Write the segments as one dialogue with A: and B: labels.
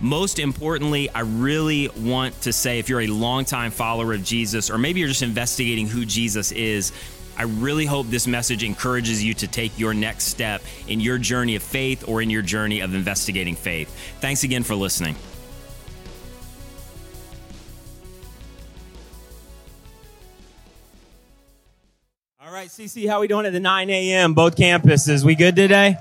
A: Most importantly, I really want to say if you're a longtime follower of Jesus, or maybe you're just investigating who Jesus is, I really hope this message encourages you to take your next step in your journey of faith or in your journey of investigating faith. Thanks again for listening. All right, CC, how we doing at the 9 a.m. both campuses? We good today?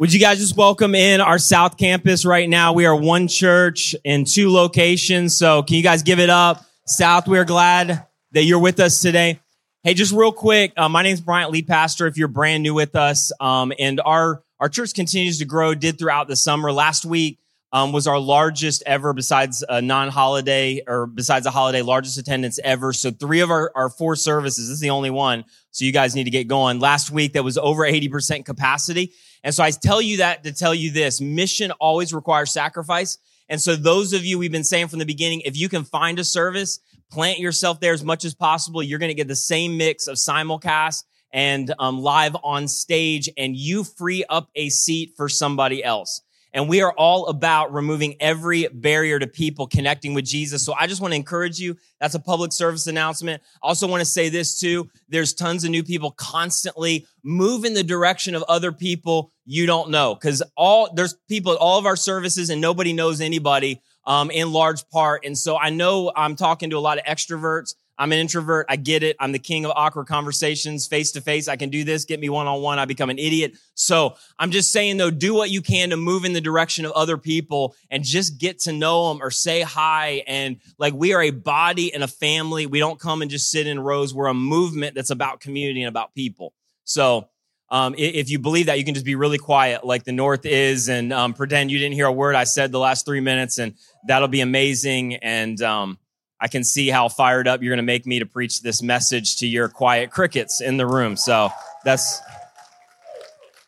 A: Would you guys just welcome in our South Campus right now? We are one church in two locations. So can you guys give it up? South, we're glad that you're with us today. Hey, just real quick, uh, my name is Brian, lead pastor. If you're brand new with us, um, and our our church continues to grow, did throughout the summer. Last week um, was our largest ever, besides a non-holiday or besides a holiday, largest attendance ever. So three of our, our four services. This is the only one. So you guys need to get going. Last week that was over 80% capacity. And so I tell you that to tell you this mission always requires sacrifice. And so those of you we've been saying from the beginning, if you can find a service, plant yourself there as much as possible. You're going to get the same mix of simulcast and um, live on stage and you free up a seat for somebody else. And we are all about removing every barrier to people connecting with Jesus. So I just want to encourage you. That's a public service announcement. I also want to say this too. There's tons of new people constantly move in the direction of other people you don't know. Cause all, there's people at all of our services and nobody knows anybody, um, in large part. And so I know I'm talking to a lot of extroverts. I'm an introvert. I get it. I'm the king of awkward conversations face to face. I can do this. Get me one on one. I become an idiot. So I'm just saying though, do what you can to move in the direction of other people and just get to know them or say hi. And like we are a body and a family. We don't come and just sit in rows. We're a movement that's about community and about people. So um, if you believe that, you can just be really quiet like the North is and um, pretend you didn't hear a word I said the last three minutes, and that'll be amazing. And um, I can see how fired up you're going to make me to preach this message to your quiet crickets in the room. So that's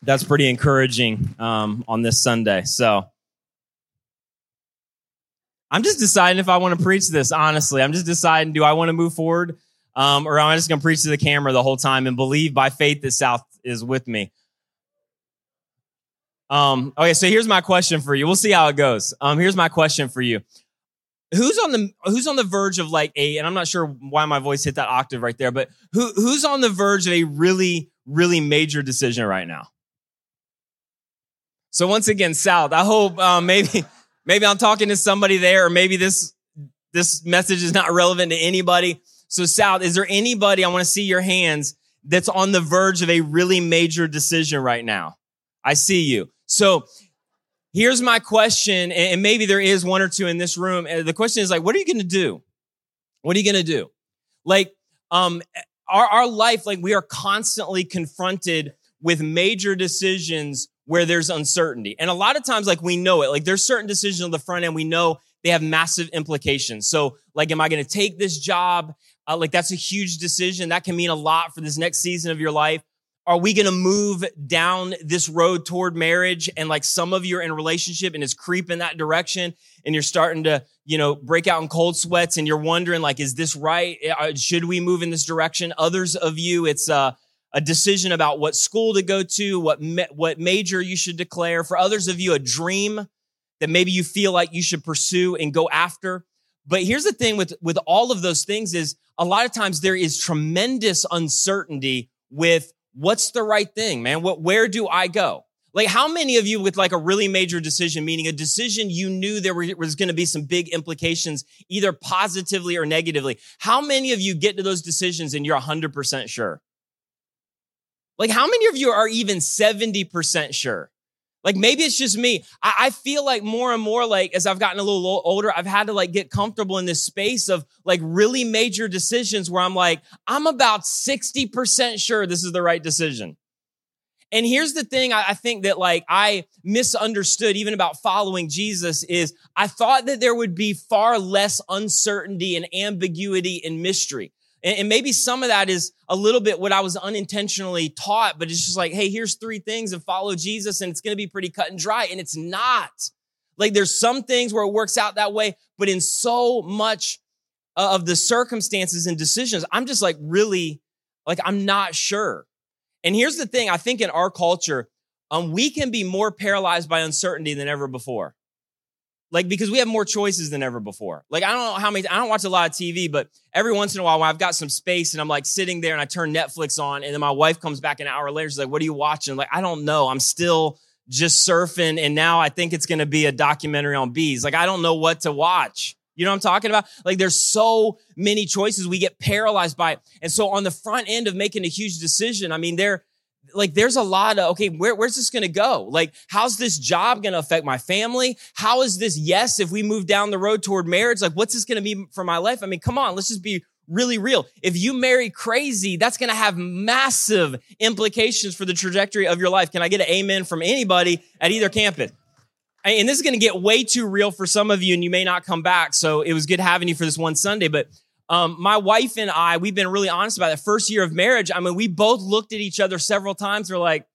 A: that's pretty encouraging um, on this Sunday. So I'm just deciding if I want to preach this. Honestly, I'm just deciding: do I want to move forward, um, or am I just going to preach to the camera the whole time and believe by faith that South is with me? Um, okay, so here's my question for you. We'll see how it goes. Um, here's my question for you who's on the who's on the verge of like a and i'm not sure why my voice hit that octave right there but who who's on the verge of a really really major decision right now? So once again south i hope um, maybe maybe i'm talking to somebody there or maybe this this message is not relevant to anybody. So south is there anybody i want to see your hands that's on the verge of a really major decision right now? I see you. So Here's my question, and maybe there is one or two in this room. The question is like, what are you going to do? What are you going to do? Like, um, our, our life, like we are constantly confronted with major decisions where there's uncertainty. And a lot of times, like we know it, like there's certain decisions on the front end, we know they have massive implications. So like, am I going to take this job? Uh, like that's a huge decision. That can mean a lot for this next season of your life. Are we going to move down this road toward marriage? And like some of you are in a relationship and it's creeping that direction and you're starting to, you know, break out in cold sweats and you're wondering like, is this right? Uh, should we move in this direction? Others of you, it's a, a decision about what school to go to, what, ma- what major you should declare. For others of you, a dream that maybe you feel like you should pursue and go after. But here's the thing with, with all of those things is a lot of times there is tremendous uncertainty with what's the right thing, man? What, where do I go? Like, how many of you with like a really major decision, meaning a decision you knew there was going to be some big implications, either positively or negatively? How many of you get to those decisions and you're 100% sure? Like, how many of you are even 70% sure? Like maybe it's just me. I, I, feel like more and more like as I've gotten a little older, I've had to like get comfortable in this space of like really major decisions where I'm like, I'm about 60% sure this is the right decision. And here's the thing I, I think that like I misunderstood even about following Jesus is I thought that there would be far less uncertainty and ambiguity and mystery. And, maybe some of that is a little bit what I was unintentionally taught, but it's just like, hey, here's three things and follow Jesus and it's going to be pretty cut and dry. And it's not. Like there's some things where it works out that way, but in so much of the circumstances and decisions, I'm just like really, like I'm not sure. And here's the thing, I think in our culture, um, we can be more paralyzed by uncertainty than ever before. Like, because we have more choices than ever before. Like, I don't know how many, I don't watch a lot of TV, but every once in a while when I've got some space and I'm like sitting there and I turn Netflix on and then my wife comes back an hour later, she's like, what are you watching? Like, I don't know. I'm still just surfing. And now I think it's going to be a documentary on bees. Like, I don't know what to watch. You know what I'm talking about? Like there's so many choices. We get paralyzed by it. And so on the front end of making a huge decision, I mean, there, like there's a lot of, okay, where, where's this to go? Like, how's this job to affect my family? How is this yes if we move down the road toward marriage? Like, what's this to be for my life? I mean, come on, let's just be really real. If you marry crazy, that's to have massive implications for the trajectory of your life. Can I get an amen from anybody at either campus? And this is to get way too real for some of you, and you may not come back. So it was good having you for this one Sunday. But um, my wife and I, we've been really honest about it. First year of marriage, I mean, we both looked at each other several times. We're like,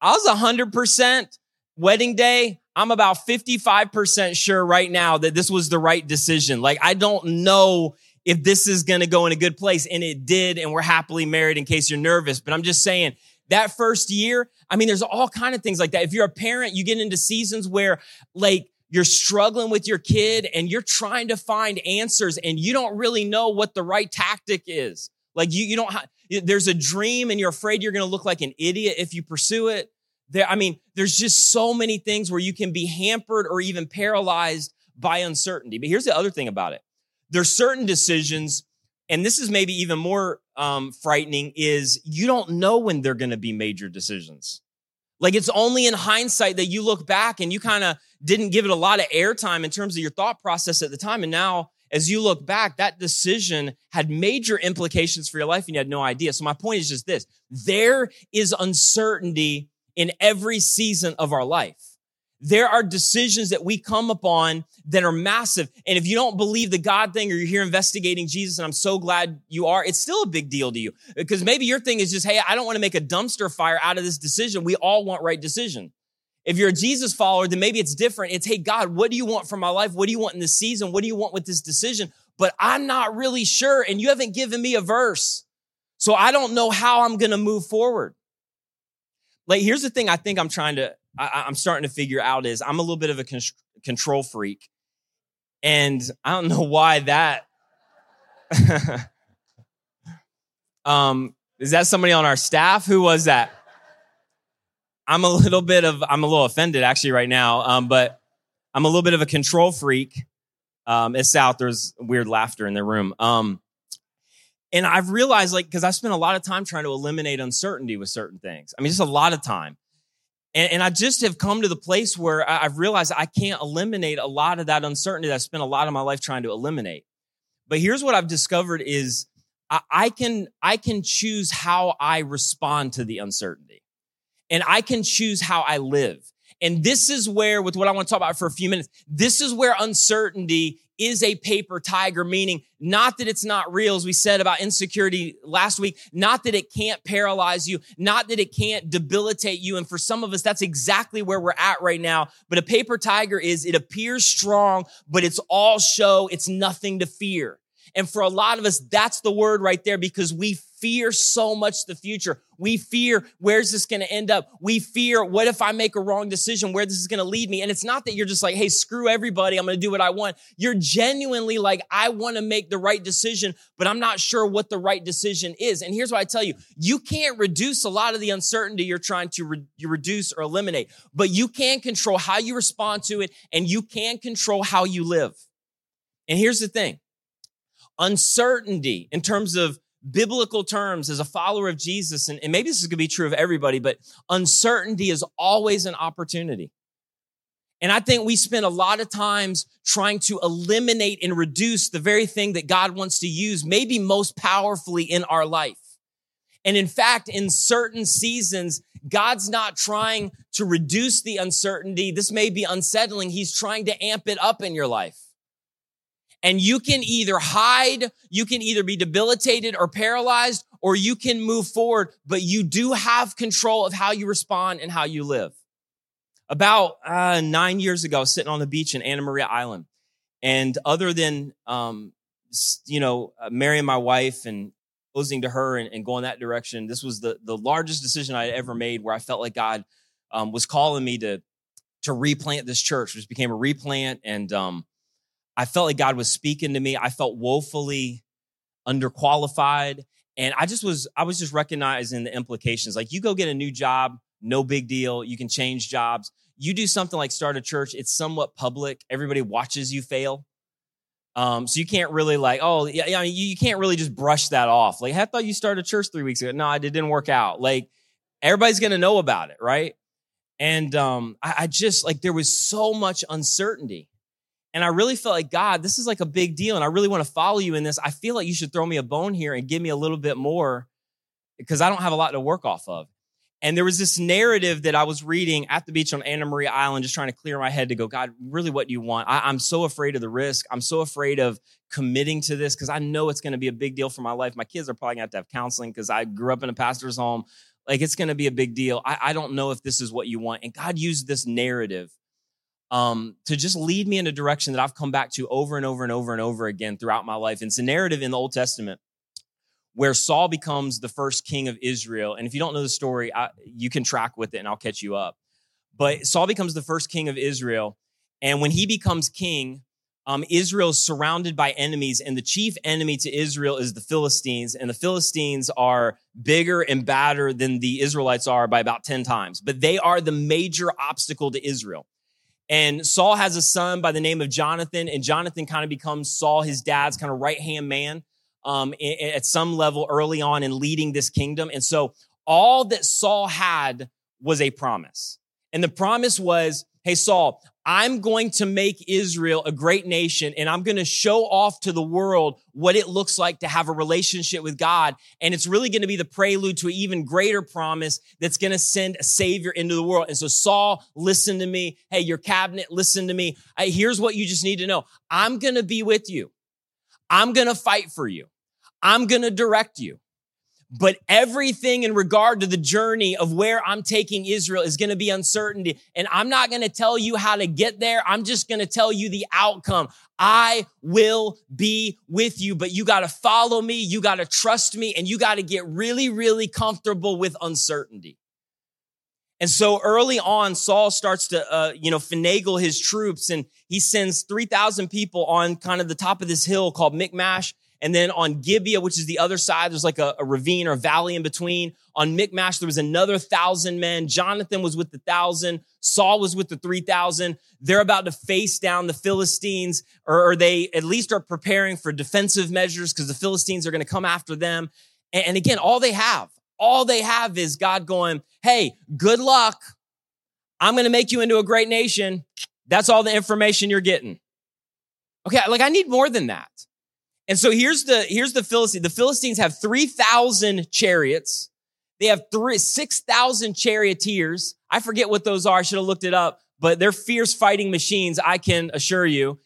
A: I was 100% wedding day. I'm about 55% sure right now that this was the right decision. Like, I don't know if this is going to go in a good place. And it did. And we're happily married in case you're nervous. But I'm just saying, that first year, I mean, there's all kind of things like that. If you're a parent, you get into seasons where like you're struggling with your kid and you're trying to find answers and you don't really know what the right tactic is. Like you, you don't have, there's a dream and you're afraid you're going to look like an idiot if you pursue it. There, I mean, there's just so many things where you can be hampered or even paralyzed by uncertainty. But here's the other thing about it. There's certain decisions and this is maybe even more um, frightening is you don't know when they're going to be major decisions like it's only in hindsight that you look back and you kind of didn't give it a lot of airtime in terms of your thought process at the time. And now as you look back that decision had major implications for your life and you had no idea. So my point is just this. There is uncertainty in every season of our life there are decisions that we come upon that are massive. And if you don't believe the God thing or you're here investigating Jesus, and I'm so glad you are, it's still a big deal to you. Because maybe your thing is just, hey, I don't want to make a dumpster fire out of this decision. We all want right decision. If you're a Jesus follower, then maybe it's different. It's, hey, God, what do you want for my life? What do you want in this season? What do you want with this decision? But I'm not really sure. And you haven't given me a verse. So I don't know how I'm going to move forward. Like, here's the thing I think I'm trying to I, am starting to figure out is I'm a little bit of a con- control freak. And I don't know why that. um, is that somebody on our staff? Who was that? I'm a little bit of, I'm a little offended actually right now. Um, but I'm a little bit of a control freak. Um, it's South. There's weird laughter in the room. Um, and I've realized like, cause I spent a lot of time trying to eliminate uncertainty with certain things. I mean, just a lot of time. And, and I just have come to the place where I've realized I can't eliminate a lot of that uncertainty that I spent a lot of my life trying to eliminate. But here's what I've discovered is I, I can, I can choose how I respond to the uncertainty and I can choose how I live. And this is where, with what I want to talk about for a few minutes, this is where uncertainty is a paper tiger, meaning not that it's not real, as we said about insecurity last week, not that it can't paralyze you, not that it can't debilitate you. And for some of us, that's exactly where we're at right now. But a paper tiger is, it appears strong, but it's all show. It's nothing to fear. And for a lot of us, that's the word right there because we fear so much the future. We fear, where's this going to end up? We fear, what if I make a wrong decision, where this is going to lead me? And it's not that you're just like, hey, screw everybody. I'm going to do what I want. You're genuinely like, I want to make the right decision, but I'm not sure what the right decision is. And here's what I tell you. You can't reduce a lot of the uncertainty you're trying to re- reduce or eliminate, but you can control how you respond to it and you can control how you live. And here's the thing. Uncertainty in terms of biblical terms as a follower of Jesus, and, and maybe this is going to be true of everybody, but uncertainty is always an opportunity. And I think we spend a lot of times trying to eliminate and reduce the very thing that God wants to use, maybe most powerfully in our life. And in fact, in certain seasons, God's not trying to reduce the uncertainty. This may be unsettling. He's trying to amp it up in your life. And you can either hide, you can either be debilitated or paralyzed, or you can move forward, but you do have control of how you respond and how you live. About uh, nine years ago, sitting on the beach in Anna Maria Island. And other than, um, you know, uh, marrying my wife and opposing to her and, and, going that direction, this was the, the largest decision I had ever made where I felt like God um, was calling me to, to replant this church, which became a replant. And um, I felt like God was speaking to me. I felt woefully underqualified. And I just was, I was just recognizing the implications. Like you go get a new job, no big deal. You can change jobs. You do something like start a church, it's somewhat public. Everybody watches you fail. Um, so you can't really like, oh, yeah, you, you can't really just brush that off. Like, I thought you started a church three weeks ago. No, it didn't work out. Like, everybody's gonna know about it, right? And um, I, I just like there was so much uncertainty. And I really felt like, God, this is like a big deal. And I really want to follow you in this. I feel like you should throw me a bone here and give me a little bit more because I don't have a lot to work off of. And there was this narrative that I was reading at the beach on Anna Maria Island, just trying to clear my head to go, God, really what do you want? I, am so afraid of the risk. I'm so afraid of committing to this because I know it's going to be a big deal for my life. My kids are probably going to have to have counseling because I grew up in a pastor's home. Like it's going to be a big deal. I, I don't know if this is what you want. And God used this narrative um, to just lead me in a direction that I've come back to over and over and over and over again throughout my life. And it's a narrative in the Old Testament where Saul becomes the first king of Israel. And if you don't know the story, I, you can track with it and I'll catch you up. But Saul becomes the first king of Israel. And when he becomes king, um, Israel is surrounded by enemies, and the chief enemy to Israel is the Philistines. And the Philistines are bigger and badder than the Israelites are by about 10 times, but they are the major obstacle to Israel. And Saul has a son by the name of Jonathan, and Jonathan kind of becomes Saul, his dad's kind of right hand man um, at some level early on in leading this kingdom. And so all that Saul had was a promise. And the promise was, hey, Saul, I'm going to make Israel a great nation and I'm going to show off to the world what it looks like to have a relationship with God. And it's really going to be the prelude to an even greater promise that's going to send a savior into the world. And so Saul, listen to me. Hey, your cabinet, listen to me. Here's what you just need to know. I'm going to be with you. I'm going to fight for you. I'm going to direct you. But everything in regard to the journey of where I'm taking Israel is going to be uncertainty. And I'm not going to tell you how to get there. I'm just going to tell you the outcome. I will be with you, but you got to follow me. You got to trust me and you got to get really, really comfortable with uncertainty. And so early on, Saul starts to, uh, you know, finagle his troops and he sends 3,000 people on kind of the top of this hill called Michmash and then on Gibeah, which is the other side, there's like a, a, ravine or valley in between. On Michmash, there was another thousand men. Jonathan was with the thousand. Saul was with the 3,000. They're about to face down the Philistines, or, or they at least are preparing for defensive measures because the Philistines are going to come after them. And, and again, all they have, all they have is God going, Hey, good luck. I'm going to make you into a great nation. That's all the information you're getting. Okay. Like I need more than that. And so here's the, here's the Philistines. The Philistines have 3,000 chariots. They have three, 6,000 charioteers. I forget what those are. I should have looked it up, but they're fierce fighting machines. I can assure you.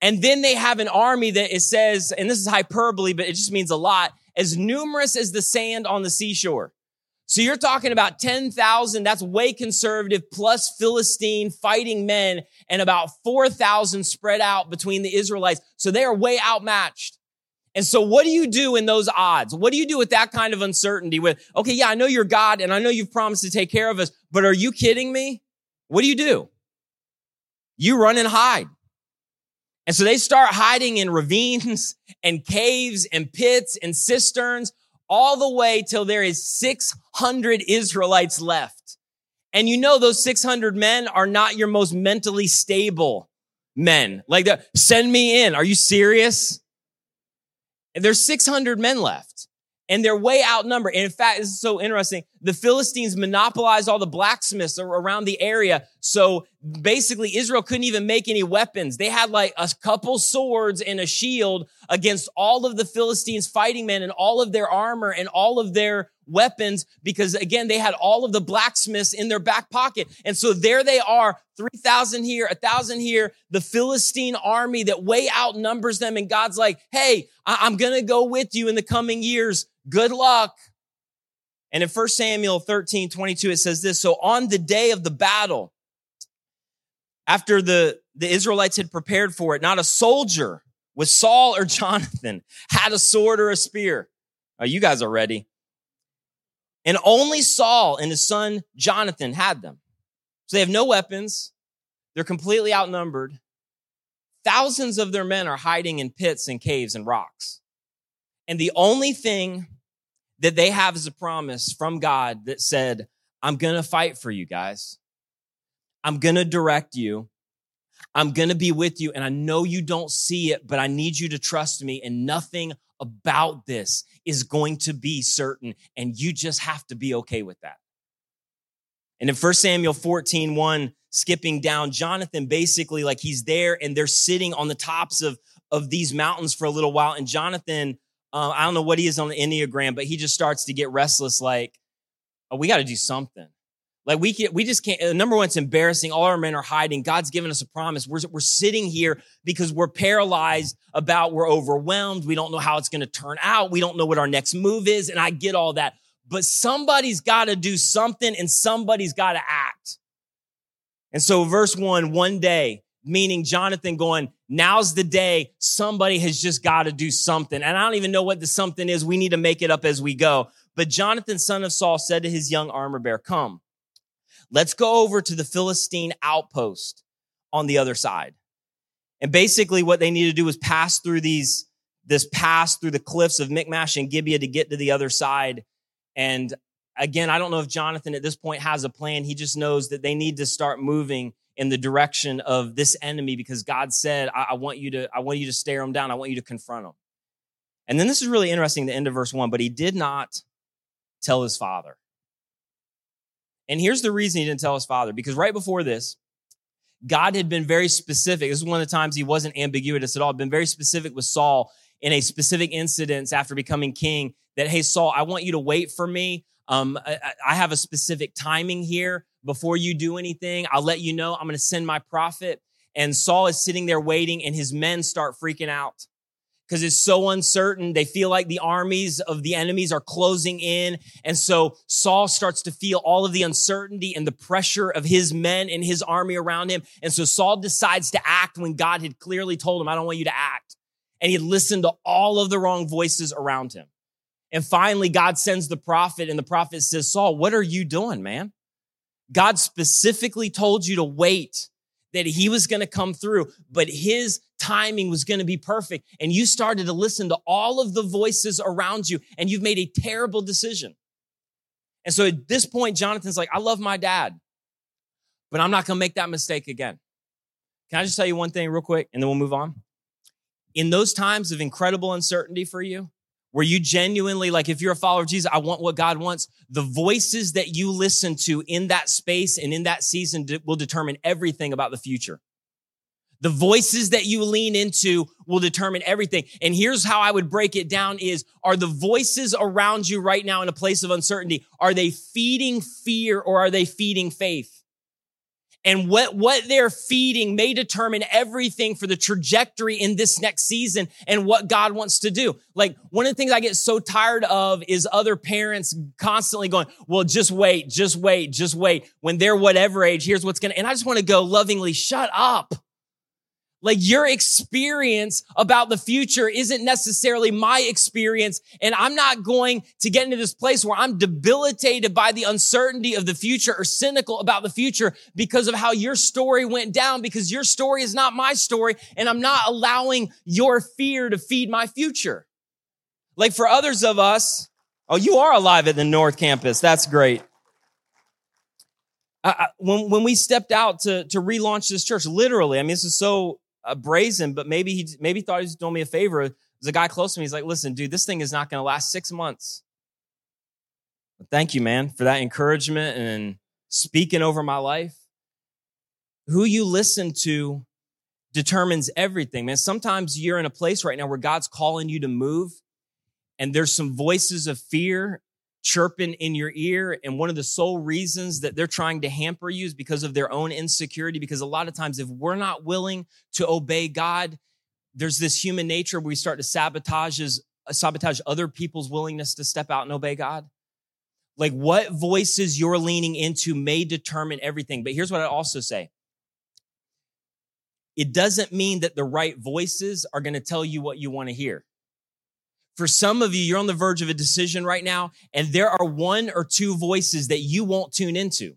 A: And then they have an army that it says, and this is hyperbole, but it just means a lot, as numerous as the sand on the seashore. So you're talking about 10,000, that's way conservative, plus Philistine fighting men, and about 4,000 spread out between the Israelites. So they are way outmatched. And so what do you do in those odds? What do you do with that kind of uncertainty with, okay, yeah, I know you're God and I know you've promised to take care of us, but are you kidding me? What do you do? You run and hide. And so they start hiding in ravines and caves and pits and cisterns all the way till there is 600 Israelites left. And you know those 600 men are not your most mentally stable men. Like, send me in. Are you serious? There's 600 men left and they're way outnumbered. And in fact, this is so interesting. The Philistines monopolized all the blacksmiths around the area. So basically Israel couldn't even make any weapons. They had like a couple swords and a shield against all of the Philistines fighting men and all of their armor and all of their weapons because again, they had all of the blacksmiths in their back pocket. And so there they are, 3,000 here, 1,000 here, the Philistine army that way outnumbers them. And God's like, Hey, I- I'm going to go with you in the coming years. Good luck. And in 1 Samuel 13, 22, it says this. So on the day of the battle, after the, the Israelites had prepared for it, not a soldier with Saul or Jonathan had a sword or a spear. Oh, you guys are ready. And only Saul and his son Jonathan had them. So they have no weapons. They're completely outnumbered. Thousands of their men are hiding in pits and caves and rocks. And the only thing that they have is a promise from God that said, I'm going to fight for you guys. I'm going to direct you. I'm going to be with you. And I know you don't see it, but I need you to trust me. And nothing about this is going to be certain. And you just have to be okay with that. And in 1 Samuel 14, 1, skipping down, Jonathan basically like he's there and they're sitting on the tops of, of these mountains for a little while. And Jonathan, uh, I don't know what he is on the Enneagram, but he just starts to get restless like, oh, we got to do something. Like we can, we just can't. Uh, number one, it's embarrassing. All our men are hiding. God's given us a promise. We're, we're sitting here because we're paralyzed about, we're overwhelmed. We don't know how it's going to turn out. We don't know what our next move is. And I get all that, but somebody's got to do something and somebody's got to act. And so verse one, one day, meaning Jonathan going, now's the day. Somebody has just got to do something. And I don't even know what the something is. We need to make it up as we go. But Jonathan, son of Saul, said to his young armor bearer, come Let's go over to the Philistine outpost on the other side. And basically what they need to do is pass through these, this pass through the cliffs of Michmash and Gibeah to get to the other side. And again, I don't know if Jonathan at this point has a plan. He just knows that they need to start moving in the direction of this enemy because God said, I, I want you to, I want you to stare him down. I want you to confront him. And then this is really interesting, the end of verse one, but he did not tell his father. And here's the reason he didn't tell his father because right before this, God had been very specific. This is one of the times he wasn't ambiguous at all, been very specific with Saul in a specific incident after becoming king that, hey, Saul, I want you to wait for me. Um, I, I have a specific timing here before you do anything. I'll let you know. I'm going to send my prophet. And Saul is sitting there waiting and his men start freaking out because it's so uncertain. They feel like the armies of the enemies are closing in. And so Saul starts to feel all of the uncertainty and the pressure of his men and his army around him. And so Saul decides to act when God had clearly told him, I don't want you to act. And he listened to all of the wrong voices around him. And finally, God sends the prophet and the prophet says, Saul, what are you doing, man? God specifically told you to wait that he was going to come through, but his timing was going to be perfect. And you started to listen to all of the voices around you and you've made a terrible decision. And so at this point, Jonathan's like, I love my dad, but I'm not going to make that mistake again. Can I just tell you one thing real quick and then we'll move on? In those times of incredible uncertainty for you, where you genuinely, like if you're a follower of Jesus, I want what God wants. The voices that you listen to in that space and in that season will determine everything about the future. The voices that you lean into will determine everything. And here's how I would break it down is, are the voices around you right now in a place of uncertainty, are they feeding fear or are they feeding faith? And what, what they're feeding may determine everything for the trajectory in this next season and what God wants to do. Like one of the things I get so tired of is other parents constantly going, well, just wait, just wait, just wait. When they're whatever age, here's what's going to, and I just want to go lovingly, shut up. Like your experience about the future isn't necessarily my experience. And I'm not going to get into this place where I'm debilitated by the uncertainty of the future or cynical about the future because of how your story went down, because your story is not my story. And I'm not allowing your fear to feed my future. Like for others of us, oh, you are alive at the North Campus. That's great. I, when, when we stepped out to, to relaunch this church, literally, I mean, this is so uh, brazen, but maybe he maybe thought he was doing me a favor. There's a guy close to me. He's like, listen, dude, this thing is not going to last six months. But thank you, man, for that encouragement and speaking over my life. Who you listen to determines everything, man. Sometimes you're in a place right now where God's calling you to move and there's some voices of fear chirping in your ear. And one of the sole reasons that they're trying to hamper you is because of their own insecurity. Because a lot of times, if we're not willing to obey God, there's this human nature where we start to sabotage, sabotage other people's willingness to step out and obey God. Like what voices you're leaning into may determine everything. But here's what I also say. It doesn't mean that the right voices are going to tell you what you want to hear. For some of you, you're on the verge of a decision right now, and there are one or two voices that you won't tune into.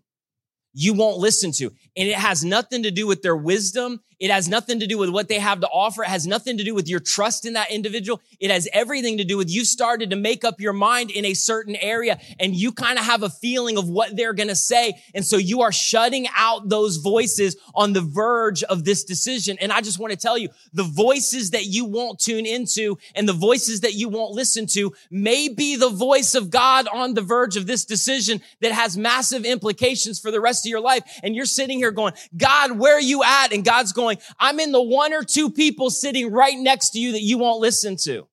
A: You won't listen to. And it has nothing to do with their wisdom. It has nothing to do with what they have to offer. It has nothing to do with your trust in that individual. It has everything to do with you started to make up your mind in a certain area and you kind of have a feeling of what they're going to say. And so you are shutting out those voices on the verge of this decision. And I just want to tell you, the voices that you won't tune into and the voices that you won't listen to may be the voice of God on the verge of this decision that has massive implications for the rest of your life. And you're sitting here going, God, where are you at? And God's going, going, I'm in the one or two people sitting right next to you that you won't listen to.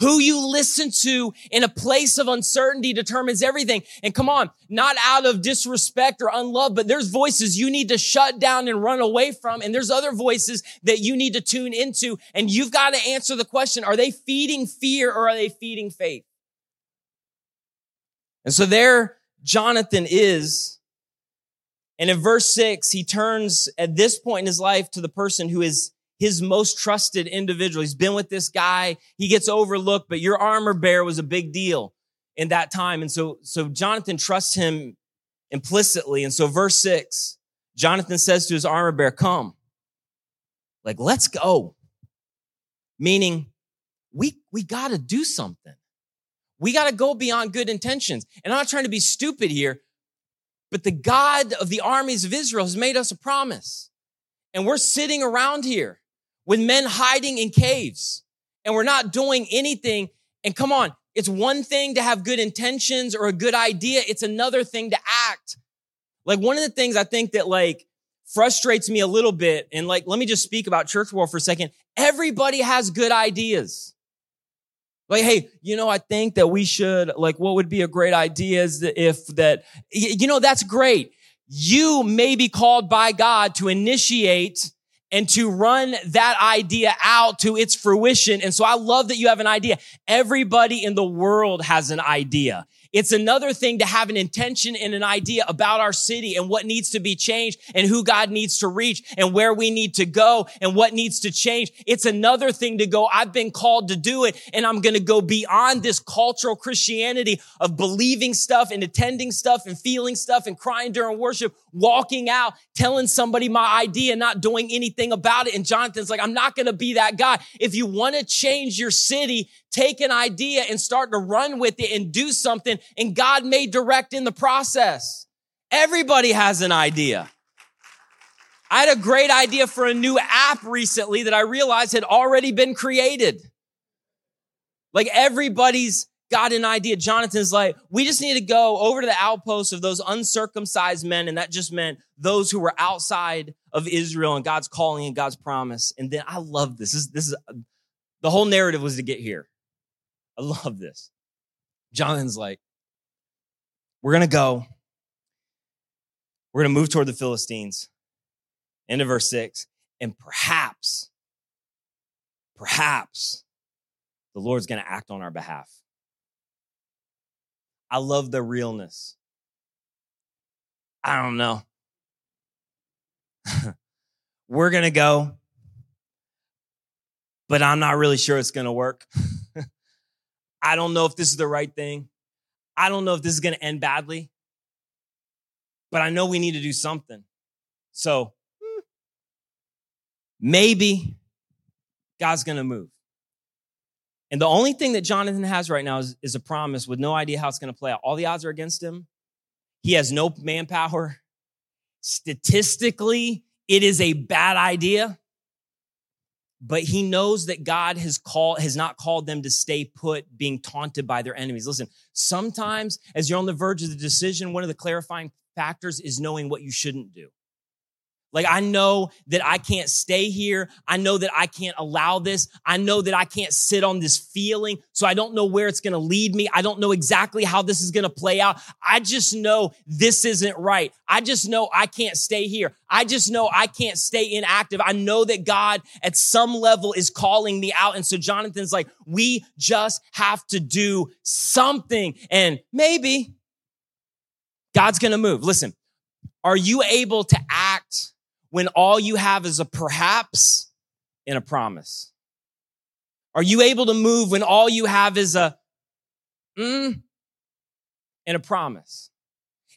A: Who you listen to in a place of uncertainty determines everything. And come on, not out of disrespect or unlove, but there's voices you need to shut down and run away from. And there's other voices that you need to tune into. And you've got to answer the question, are they feeding fear or are they feeding faith? And so there Jonathan is and in verse six, he turns at this point in his life to the person who is his most trusted individual. He's been with this guy. He gets overlooked, but your armor bearer was a big deal in that time. And so, so Jonathan trusts him implicitly. And so verse six, Jonathan says to his armor bearer, come. Like, let's go. Meaning, we, we gotta do something. We gotta go beyond good intentions. And I'm not trying to be stupid here, but the God of the armies of Israel has made us a promise. And we're sitting around here with men hiding in caves and we're not doing anything. And come on, it's one thing to have good intentions or a good idea. It's another thing to act. Like one of the things I think that like frustrates me a little bit. And like, let me just speak about church world for a second. Everybody has good ideas. Like, hey, you know, I think that we should, like, what would be a great idea is if that, you know, that's great. You may be called by God to initiate and to run that idea out to its fruition. And so I love that you have an idea. Everybody in the world has an idea. It's another thing to have an intention and an idea about our city and what needs to be changed and who God needs to reach and where we need to go and what needs to change. It's another thing to go, I've been called to do it and I'm going to go beyond this cultural Christianity of believing stuff and attending stuff and feeling stuff and crying during worship, walking out, telling somebody my idea, not doing anything about it. And Jonathan's like, I'm not going to be that guy. If you want to change your city, take an idea and start to run with it and do something and God may direct in the process. Everybody has an idea. I had a great idea for a new app recently that I realized had already been created. Like everybody's got an idea. Jonathan's like, we just need to go over to the outposts of those uncircumcised men. And that just meant those who were outside of Israel and God's calling and God's promise. And then I love this. This is, this is the whole narrative was to get here. I love this. Jonathan's like, we're going to go. We're going to move toward the Philistines. End of verse six. And perhaps, perhaps the Lord's going to act on our behalf. I love the realness. I don't know. We're going to go, but I'm not really sure it's going to work. I don't know if this is the right thing. I don't know if this is going to end badly, but I know we need to do something. So hmm, maybe God's going to move. And the only thing that Jonathan has right now is, is a promise with no idea how it's going to play out. All the odds are against him. He has no manpower. Statistically, it is a bad idea but he knows that God has called has not called them to stay put being taunted by their enemies. Listen, sometimes as you're on the verge of the decision, one of the clarifying factors is knowing what you shouldn't do. Like I know that I can't stay here. I know that I can't allow this. I know that I can't sit on this feeling. So I don't know where it's going to lead me. I don't know exactly how this is going to play out. I just know this isn't right. I just know I can't stay here. I just know I can't stay inactive. I know that God at some level is calling me out. And so Jonathan's like, we just have to do something and maybe God's going to move. Listen, are you able to act when all you have is a perhaps and a promise? Are you able to move when all you have is a mm and a promise?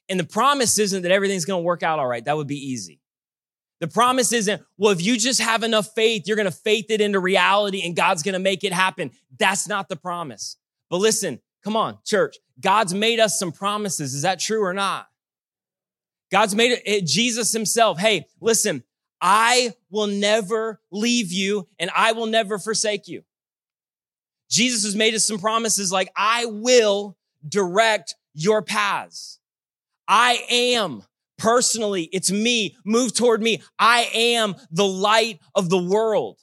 A: And the promise isn't that everything's going to work out all right. That would be easy. The promise isn't, well, if you just have enough faith, you're going to faith it into reality and God's going to make it happen. That's not the promise. But listen, come on, church. God's made us some promises. Is that true or not? God's made it, Jesus himself. Hey, listen, I will never leave you and I will never forsake you. Jesus has made us some promises like, I will direct your paths. I am personally, it's me, move toward me. I am the light of the world.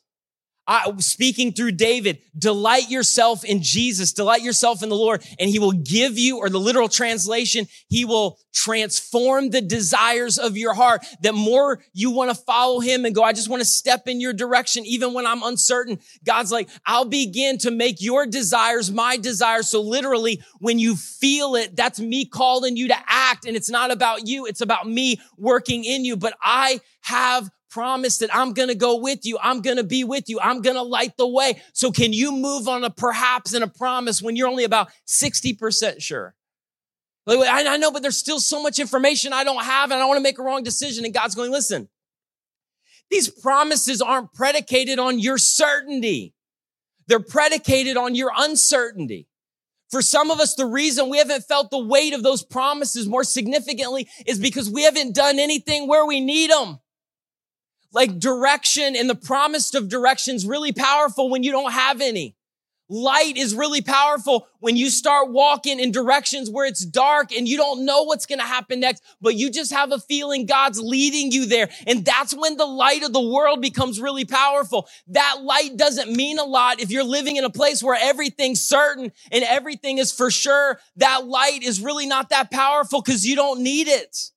A: I, speaking through David, delight yourself in Jesus, delight yourself in the Lord, and he will give you, or the literal translation, he will transform the desires of your heart. That more you want to follow him and go, I just want to step in your direction, even when I'm uncertain. God's like, I'll begin to make your desires my desires. So literally, when you feel it, that's me calling you to act. And it's not about you. It's about me working in you. But I have promise that I'm going to go with you. I'm going to be with you. I'm going to light the way. So can you move on a perhaps and a promise when you're only about 60% sure? Like, I know, but there's still so much information I don't have and I want to make a wrong decision. And God's going, listen, these promises aren't predicated on your certainty. They're predicated on your uncertainty. For some of us, the reason we haven't felt the weight of those promises more significantly is because we haven't done anything where we need them like direction and the promise of direction is really powerful when you don't have any. Light is really powerful when you start walking in directions where it's dark and you don't know what's going to happen next, but you just have a feeling God's leading you there. And that's when the light of the world becomes really powerful. That light doesn't mean a lot if you're living in a place where everything's certain and everything is for sure. That light is really not that powerful because you don't need it.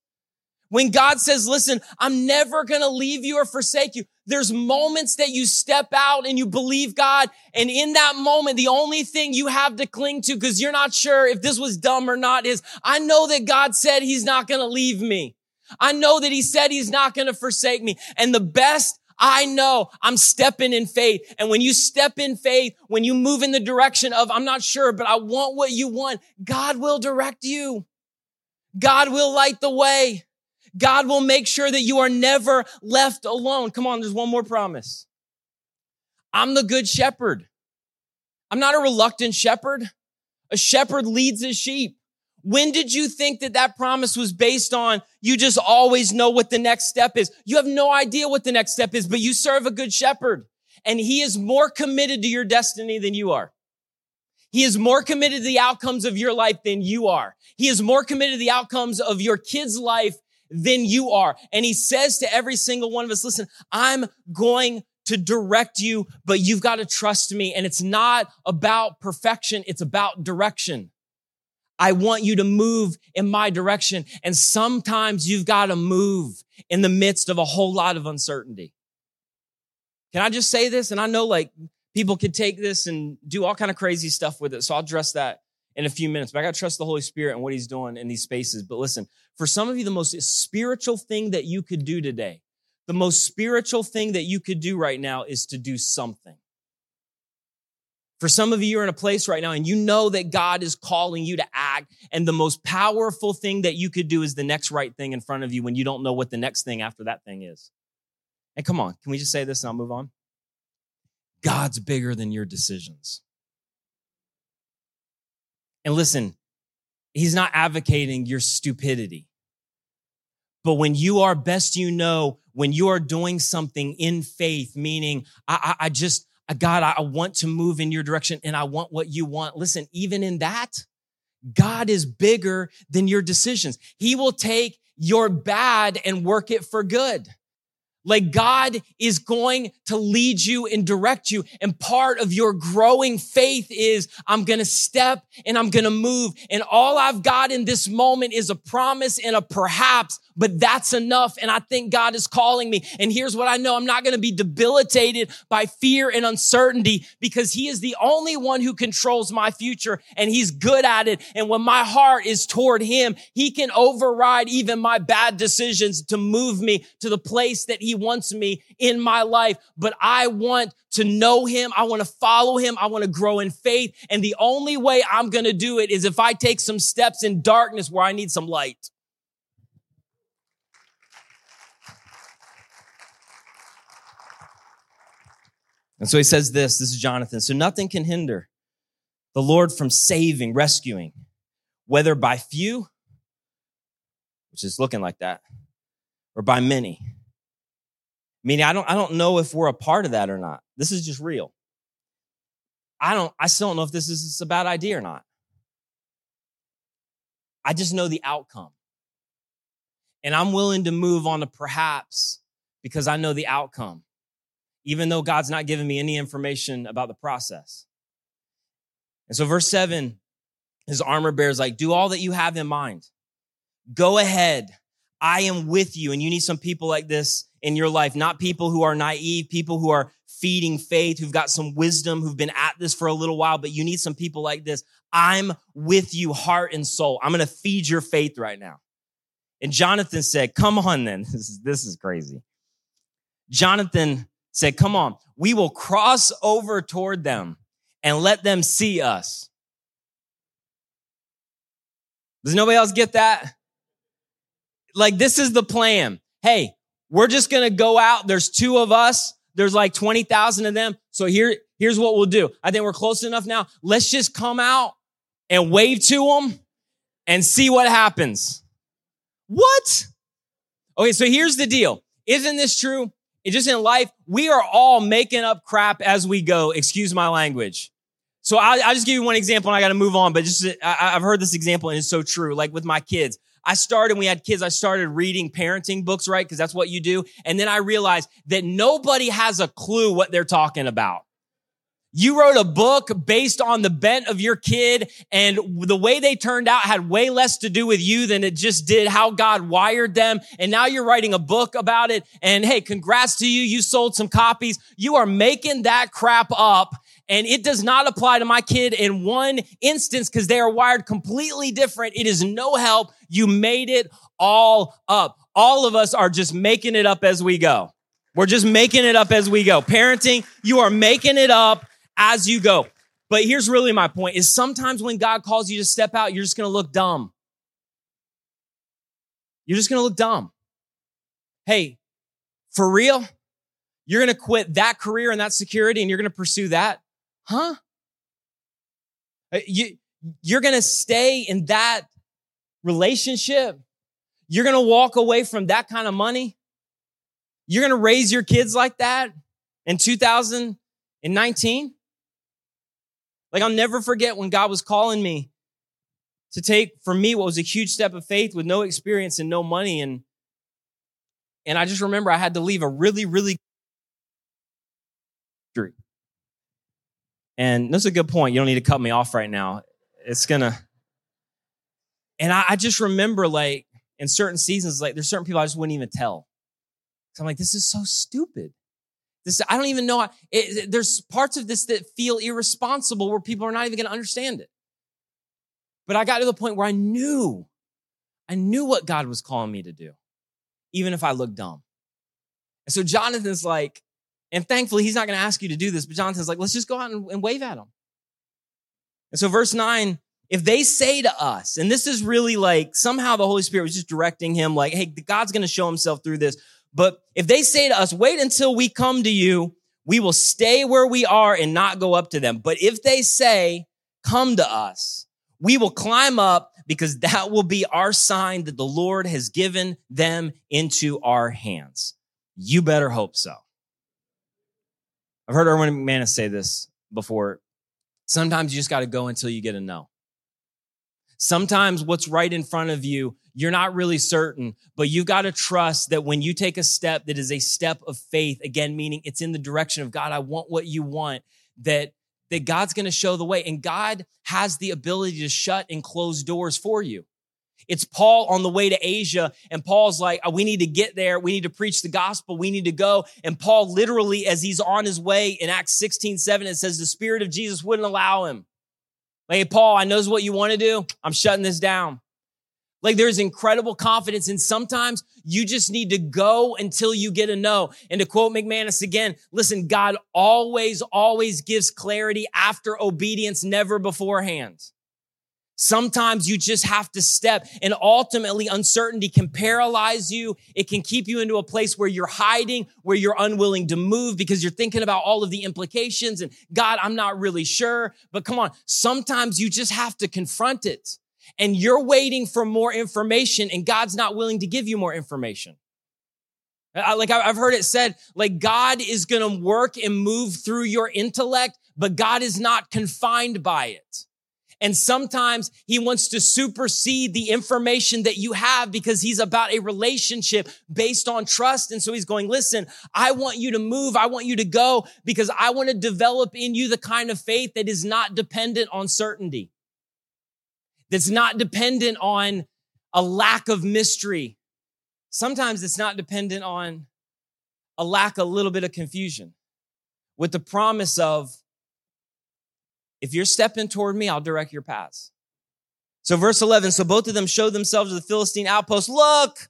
A: When God says, listen, I'm never going to leave you or forsake you. There's moments that you step out and you believe God. And in that moment, the only thing you have to cling to, because you're not sure if this was dumb or not, is I know that God said he's not going to leave me. I know that he said he's not going to forsake me. And the best I know I'm stepping in faith. And when you step in faith, when you move in the direction of, I'm not sure, but I want what you want, God will direct you. God will light the way. God will make sure that you are never left alone. Come on, there's one more promise. I'm the good shepherd. I'm not a reluctant shepherd. A shepherd leads his sheep. When did you think that that promise was based on you just always know what the next step is? You have no idea what the next step is, but you serve a good shepherd and he is more committed to your destiny than you are. He is more committed to the outcomes of your life than you are. He is more committed to the outcomes of your kid's life than you are. And he says to every single one of us, listen, I'm going to direct you, but you've got to trust me. And it's not about perfection. It's about direction. I want you to move in my direction. And sometimes you've got to move in the midst of a whole lot of uncertainty. Can I just say this? And I know like people could take this and do all kind of crazy stuff with it. So I'll address that in a few minutes, but I got to trust the Holy Spirit and what he's doing in these spaces. But listen, for some of you, the most spiritual thing that you could do today, the most spiritual thing that you could do right now is to do something. For some of you, you're in a place right now and you know that God is calling you to act. And the most powerful thing that you could do is the next right thing in front of you when you don't know what the next thing after that thing is. And come on, can we just say this and I'll move on? God's bigger than your decisions. And listen, he's not advocating your stupidity. But when you are best you know, when you are doing something in faith, meaning I, I, I just, God, I want to move in your direction and I want what you want. Listen, even in that, God is bigger than your decisions. He will take your bad and work it for good. Like God is going to lead you and direct you. And part of your growing faith is I'm going to step and I'm going to move. And all I've got in this moment is a promise and a perhaps, but that's enough. And I think God is calling me. And here's what I know. I'm not going to be debilitated by fear and uncertainty because he is the only one who controls my future and he's good at it. And when my heart is toward him, he can override even my bad decisions to move me to the place that he wants me in my life. But I want to know him. I want to follow him. I want to grow in faith. And the only way I'm going to do it is if I take some steps in darkness where I need some light. And so he says this, this is Jonathan. So nothing can hinder the Lord from saving, rescuing, whether by few, which is looking like that, or by many. Meaning, I don't, I don't know if we're a part of that or not. This is just real. I don't, I still don't know if this is a bad idea or not. I just know the outcome. And I'm willing to move on to perhaps because I know the outcome, even though God's not giving me any information about the process. And so, verse seven, his armor bears like, do all that you have in mind. Go ahead. I am with you. And you need some people like this in your life, not people who are naive, people who are feeding faith, who've got some wisdom, who've been at this for a little while, but you need some people like this. I'm with you, heart and soul. I'm going to feed your faith right now. And Jonathan said, Come on, then. This is, this is crazy. Jonathan said, Come on, we will cross over toward them and let them see us. Does nobody else get that? Like, this is the plan. Hey, we're just going to go out. There's two of us. There's like 20,000 of them. So here, here's what we'll do. I think we're close enough now. Let's just come out and wave to them and see what happens. What? Okay. So here's the deal. Isn't this true? It's just in life, we are all making up crap as we go. Excuse my language. So I'll, I'll just give you one example and I got to move on, but just, I, I've heard this example and it's so true. Like with my kids, I started, we had kids, I started reading parenting books, right? Because that's what you do. And then I realized that nobody has a clue what they're talking about. You wrote a book based on the bent of your kid and the way they turned out had way less to do with you than it just did how God wired them. And now you're writing a book about it. And hey, congrats to you. You sold some copies. You are making that crap up and it does not apply to my kid in one instance because they are wired completely different. It is no help. You made it all up. All of us are just making it up as we go. We're just making it up as we go. Parenting, you are making it up as you go. But here's really my point is sometimes when God calls you to step out, you're just going to look dumb. You're just going to look dumb. Hey, for real? You're going to quit that career and that security and you're going to pursue that? Huh? Uh, you, you're going to stay in that relationship. You're going to walk away from that kind of money. You're going to raise your kids like that in 2019. Like I'll never forget when God was calling me to take for me what was a huge step of faith with no experience and no money and and I just remember I had to leave a really really And that's a good point. You don't need to cut me off right now. It's gonna. And I, I just remember like in certain seasons, like there's certain people I just wouldn't even tell. So I'm like, this is so stupid. This I don't even know. It, it, there's parts of this that feel irresponsible where people are not even to understand it. But I got to the point where I knew, I knew what God was calling me to do, even if I looked dumb. And so Jonathan's like, and thankfully, he's not going to ask you to do this, but Jonathan's like, let's just go out and, and wave at him. And so, verse nine, if they say to us, and this is really like somehow the Holy Spirit was just directing him, like, hey, God's going to show himself through this. But if they say to us, wait until we come to you, we will stay where we are and not go up to them. But if they say, come to us, we will climb up because that will be our sign that the Lord has given them into our hands. You better hope so. I've heard Erwin McManus say this before. Sometimes you just got to go until you get a no. Sometimes what's right in front of you, you're not really certain, but you've got to trust that when you take a step that is a step of faith, again, meaning it's in the direction of God, I want what you want, that, that God's going to show the way. And God has the ability to shut and close doors for you. It's Paul on the way to Asia, and Paul's like, we need to get there. We need to preach the gospel. We need to go. And Paul literally, as he's on his way in Acts 16, 7, it says the Spirit of Jesus wouldn't allow him. Like, hey, Paul, I knows what you want to do. I'm shutting this down. Like there's incredible confidence. And sometimes you just need to go until you get a no. And to quote McManus again, listen, God always, always gives clarity after obedience, never beforehand. Sometimes you just have to step and ultimately uncertainty can paralyze you. It can keep you into a place where you're hiding, where you're unwilling to move because you're thinking about all of the implications and God, I'm not really sure. But come on, sometimes you just have to confront it and you're waiting for more information and God's not willing to give you more information. Like I've heard it said, like God is going to work and move through your intellect, but God is not confined by it. And sometimes he wants to supersede the information that you have because he's about a relationship based on trust. And so he's going, listen, I want you to move. I want you to go because I want to develop in you the kind of faith that is not dependent on certainty. That's not dependent on a lack of mystery. Sometimes it's not dependent on a lack, a little bit of confusion with the promise of if you're stepping toward me, I'll direct your paths. So verse 11, so both of them showed themselves to the Philistine outpost. Look,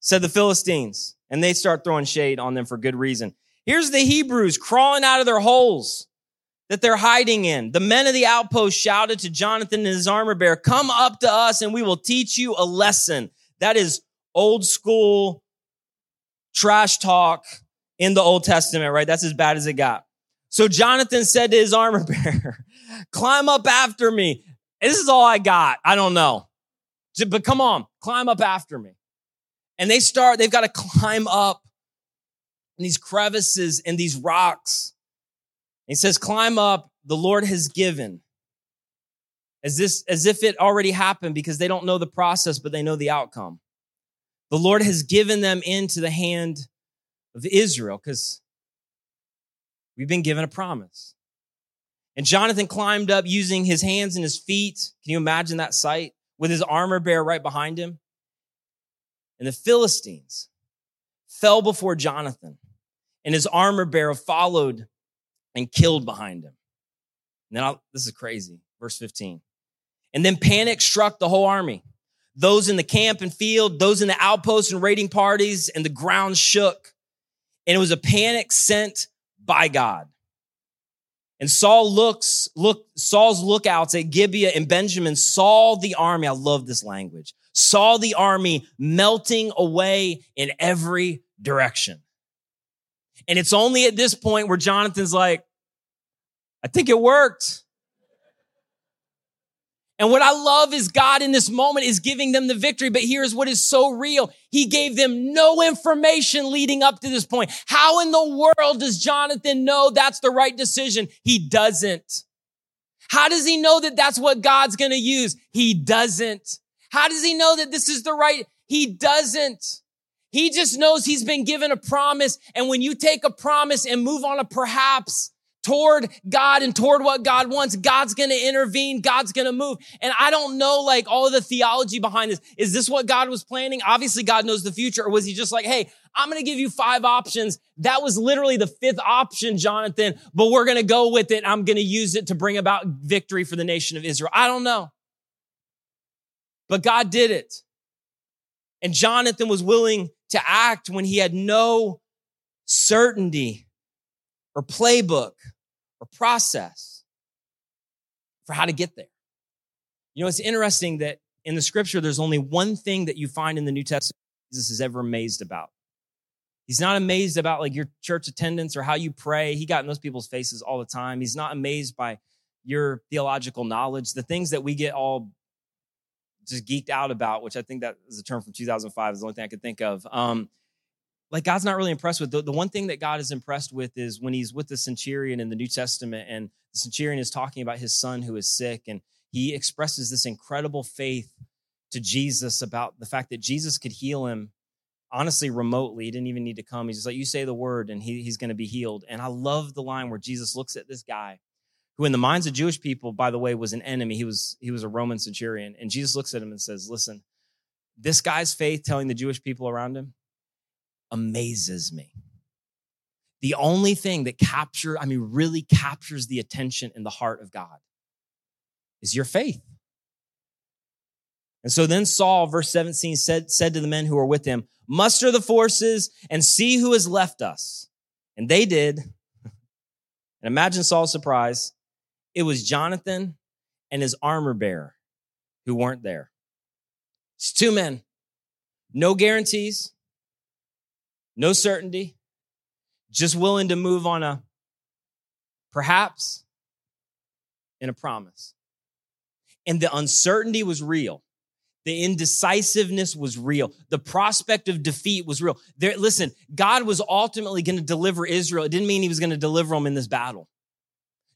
A: said the Philistines. And they start throwing shade on them for good reason. Here's the Hebrews crawling out of their holes that they're hiding in. The men of the outpost shouted to Jonathan and his armor bearer, come up to us and we will teach you a lesson. That is old school trash talk in the Old Testament, right? That's as bad as it got. So Jonathan said to his armor bearer, climb up after me. This is all I got. I don't know. But come on, climb up after me. And they start, they've got to climb up in these crevices and these rocks. he says, climb up. The Lord has given. As this, as if it already happened because they don't know the process, but they know the outcome. The Lord has given them into the hand of Israel because We've been given a promise. And Jonathan climbed up using his hands and his feet. Can you imagine that sight? With his armor bearer right behind him. And the Philistines fell before Jonathan, and his armor bearer followed and killed behind him. And then I'll, this is crazy. Verse 15. And then panic struck the whole army. Those in the camp and field, those in the outposts and raiding parties, and the ground shook. And it was a panic sent by God. And Saul looks, look, Saul's lookouts at Gibeah and Benjamin saw the army. I love this language. Saw the army melting away in every direction. And it's only at this point where Jonathan's like, I think it worked. And what I love is God in this moment is giving them the victory. But here's what is so real. He gave them no information leading up to this point. How in the world does Jonathan know that's the right decision? He doesn't. How does he know that that's what God's going to use? He doesn't. How does he know that this is the right? He doesn't. He just knows he's been given a promise. And when you take a promise and move on a perhaps, toward God and toward what God wants, God's going to intervene. God's going to move. And I don't know like all the theology behind this. Is this what God was planning? Obviously God knows the future. Or was he just like, Hey, I'm going to give you five options. That was literally the fifth option, Jonathan, but we're going to go with it. I'm going to use it to bring about victory for the nation of Israel. I don't know. But God did it. And Jonathan was willing to act when he had no certainty or playbook or process for how to get there. You know, it's interesting that in the scripture, there's only one thing that you find in the New Testament Jesus is ever amazed about. He's not amazed about like your church attendance or how you pray. He got in those people's faces all the time. He's not amazed by your theological knowledge, the things that we get all just geeked out about, which I think that is a term from 2005 is the only thing I could think of. Um, like God's not really impressed with. The, the one thing that God is impressed with is when he's with the centurion in the New Testament and the centurion is talking about his son who is sick and he expresses this incredible faith to Jesus about the fact that Jesus could heal him honestly remotely. He didn't even need to come. He's just like, you say the word and he, he's going to be healed. And I love the line where Jesus looks at this guy who in the minds of Jewish people, by the way, was an enemy. He was, he was a Roman centurion. And Jesus looks at him and says, listen, this guy's faith telling the Jewish people around him amazes me. The only thing that captures, I mean, really captures the attention in the heart of God is your faith. And so then Saul, verse 17, said, said to the men who were with him, Muster the forces and see who has left us. And they did. And imagine Saul's surprise. It was Jonathan and his armor bearer who weren't there. It's two men, no guarantees, no certainty, just willing to move on a perhaps and a promise. And the uncertainty was real. The indecisiveness was real. The prospect of defeat was real. There, listen, God was ultimately going to deliver Israel. It didn't mean he was going to deliver them in this battle.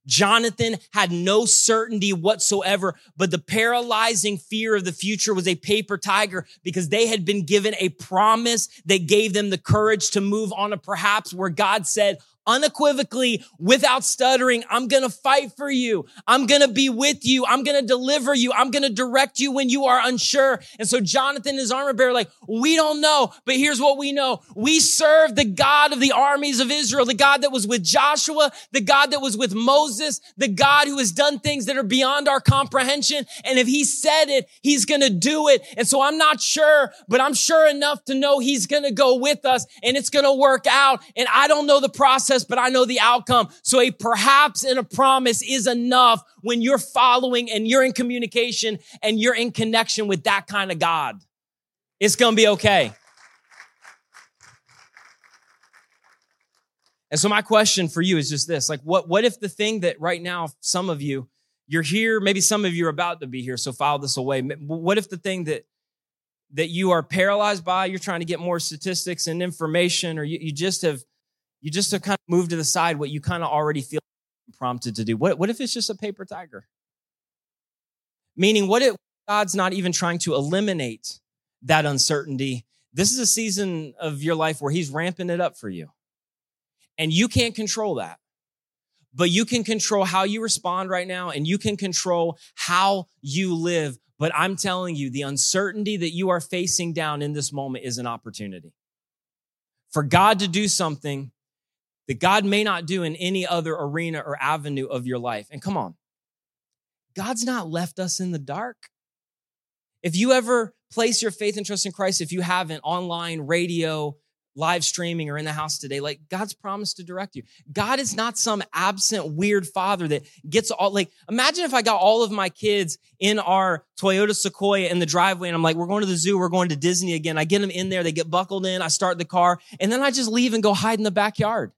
A: Jonathan had no certainty whatsoever, but the paralyzing fear of the future was a paper tiger because they had been given a promise that gave them the courage to move on to perhaps where God said, unequivocally, without stuttering, I'm going to fight for you. I'm going to be with you. I'm going to deliver you. I'm going to direct you when you are unsure. And so Jonathan his armor bearer, like, we don't know, but here's what we know. We serve the God of the armies of Israel, the God that was with Joshua, the God that was with Moses, the God who has done things that are beyond our comprehension. And if he said it, he's going to do it. And so I'm not sure, but I'm sure enough to know he's going to go with us and it's going to work out. And I don't know the process but I know the outcome. So a perhaps and a promise is enough when you're following and you're in communication and you're in connection with that kind of God. It's going to be okay. And so my question for you is just this, like what, what if the thing that right now, some of you, you're here, maybe some of you are about to be here, so file this away. What if the thing that that you are paralyzed by, you're trying to get more statistics and information, or you, you just have you just kind of move to the side what you kind of already feel prompted to do. What, what if it's just a paper tiger? Meaning, what if God's not even trying to eliminate that uncertainty? This is a season of your life where He's ramping it up for you. And you can't control that. But you can control how you respond right now, and you can control how you live. But I'm telling you, the uncertainty that you are facing down in this moment is an opportunity for God to do something that God may not do in any other arena or avenue of your life. And come on, God's not left us in the dark. If you ever place your faith and trust in Christ, if you haven't, online, radio, live streaming, or in the house today, like God's promised to direct you. God is not some absent, weird father that gets all, like, imagine if I got all of my kids in our Toyota Sequoia in the driveway and I'm like, we're going to the zoo, we're going to Disney again. I get them in there, they get buckled in, I start the car, and then I just leave and go hide in the backyard.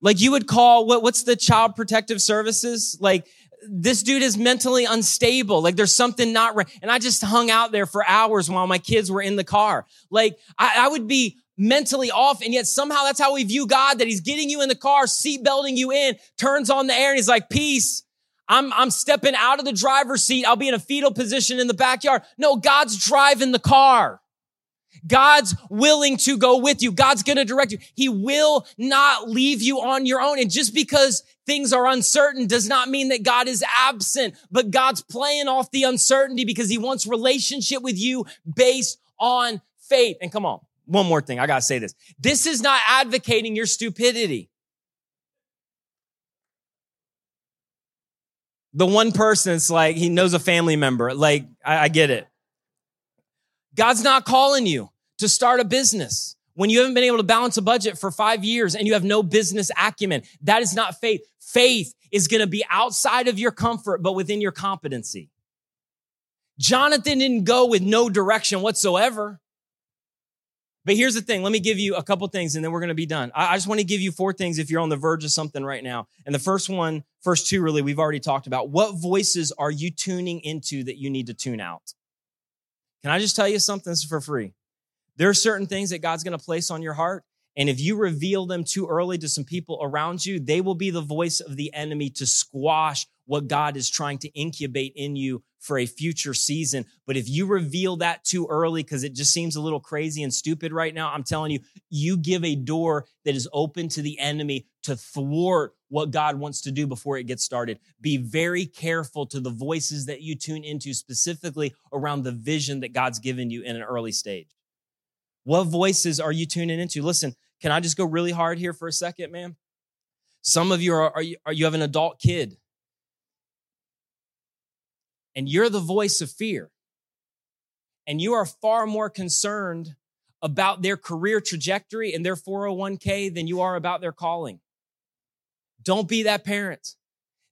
A: Like you would call what, what's the child protective services? Like this dude is mentally unstable. Like there's something not right. And I just hung out there for hours while my kids were in the car. Like I, I would be mentally off. And yet somehow that's how we view God, that he's getting you in the car, seat belting you in, turns on the air and he's like, peace. I'm, I'm stepping out of the driver's seat. I'll be in a fetal position in the backyard. No, God's driving the car. God's willing to go with you. God's going to direct you. He will not leave you on your own. And just because things are uncertain does not mean that God is absent, but God's playing off the uncertainty because he wants relationship with you based on faith. And come on, one more thing. I got to say this. This is not advocating your stupidity. The one person, it's like he knows a family member. Like, I, I get it. God's not calling you to start a business when you haven't been able to balance a budget for five years and you have no business acumen. That is not faith. Faith is going to be outside of your comfort, but within your competency. Jonathan didn't go with no direction whatsoever. But here's the thing. Let me give you a couple things and then we're going to be done. I, just want to give you four things if you're on the verge of something right now. And the first one, first two really, we've already talked about. What voices are you tuning into that you need to tune out? Can I just tell you something for free? There are certain things that God's going to place on your heart. And if you reveal them too early to some people around you, they will be the voice of the enemy to squash what God is trying to incubate in you for a future season. But if you reveal that too early because it just seems a little crazy and stupid right now, I'm telling you, you give a door that is open to the enemy to thwart what God wants to do before it gets started. Be very careful to the voices that you tune into, specifically around the vision that God's given you in an early stage. What voices are you tuning into? Listen, can I just go really hard here for a second, man? Some of you are, are you, are you have an adult kid and you're the voice of fear. And you are far more concerned about their career trajectory and their 401k than you are about their calling. Don't be that parent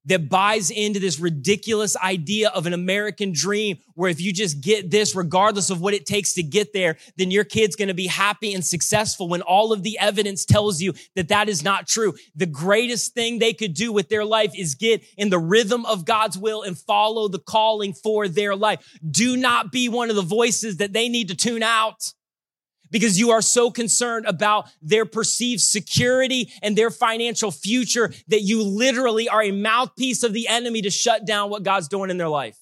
A: that buys into this ridiculous idea of an American dream where if you just get this, regardless of what it takes to get there, then your kid's going to be happy and successful when all of the evidence tells you that that is not true. The greatest thing they could do with their life is get in the rhythm of God's will and follow the calling for their life. Do not be one of the voices that they need to tune out because you are so concerned about their perceived security and their financial future that you literally are a mouthpiece of the enemy to shut down what God's doing in their life.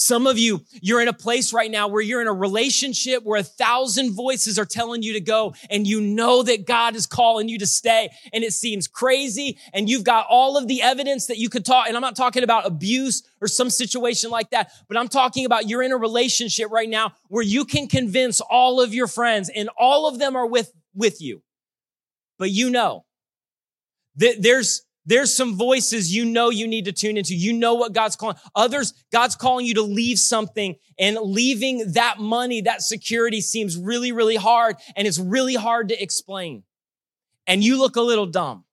A: Some of you, you're in a place right now where you're in a relationship where a thousand voices are telling you to go and you know that God is calling you to stay and it seems crazy and you've got all of the evidence that you could talk. And I'm not talking about abuse or some situation like that, but I'm talking about you're in a relationship right now where you can convince all of your friends and all of them are with, with you. But you know that there's, there's some voices you know you need to tune into. You know what God's calling. Others, God's calling you to leave something and leaving that money, that security seems really, really hard and it's really hard to explain. And you look a little dumb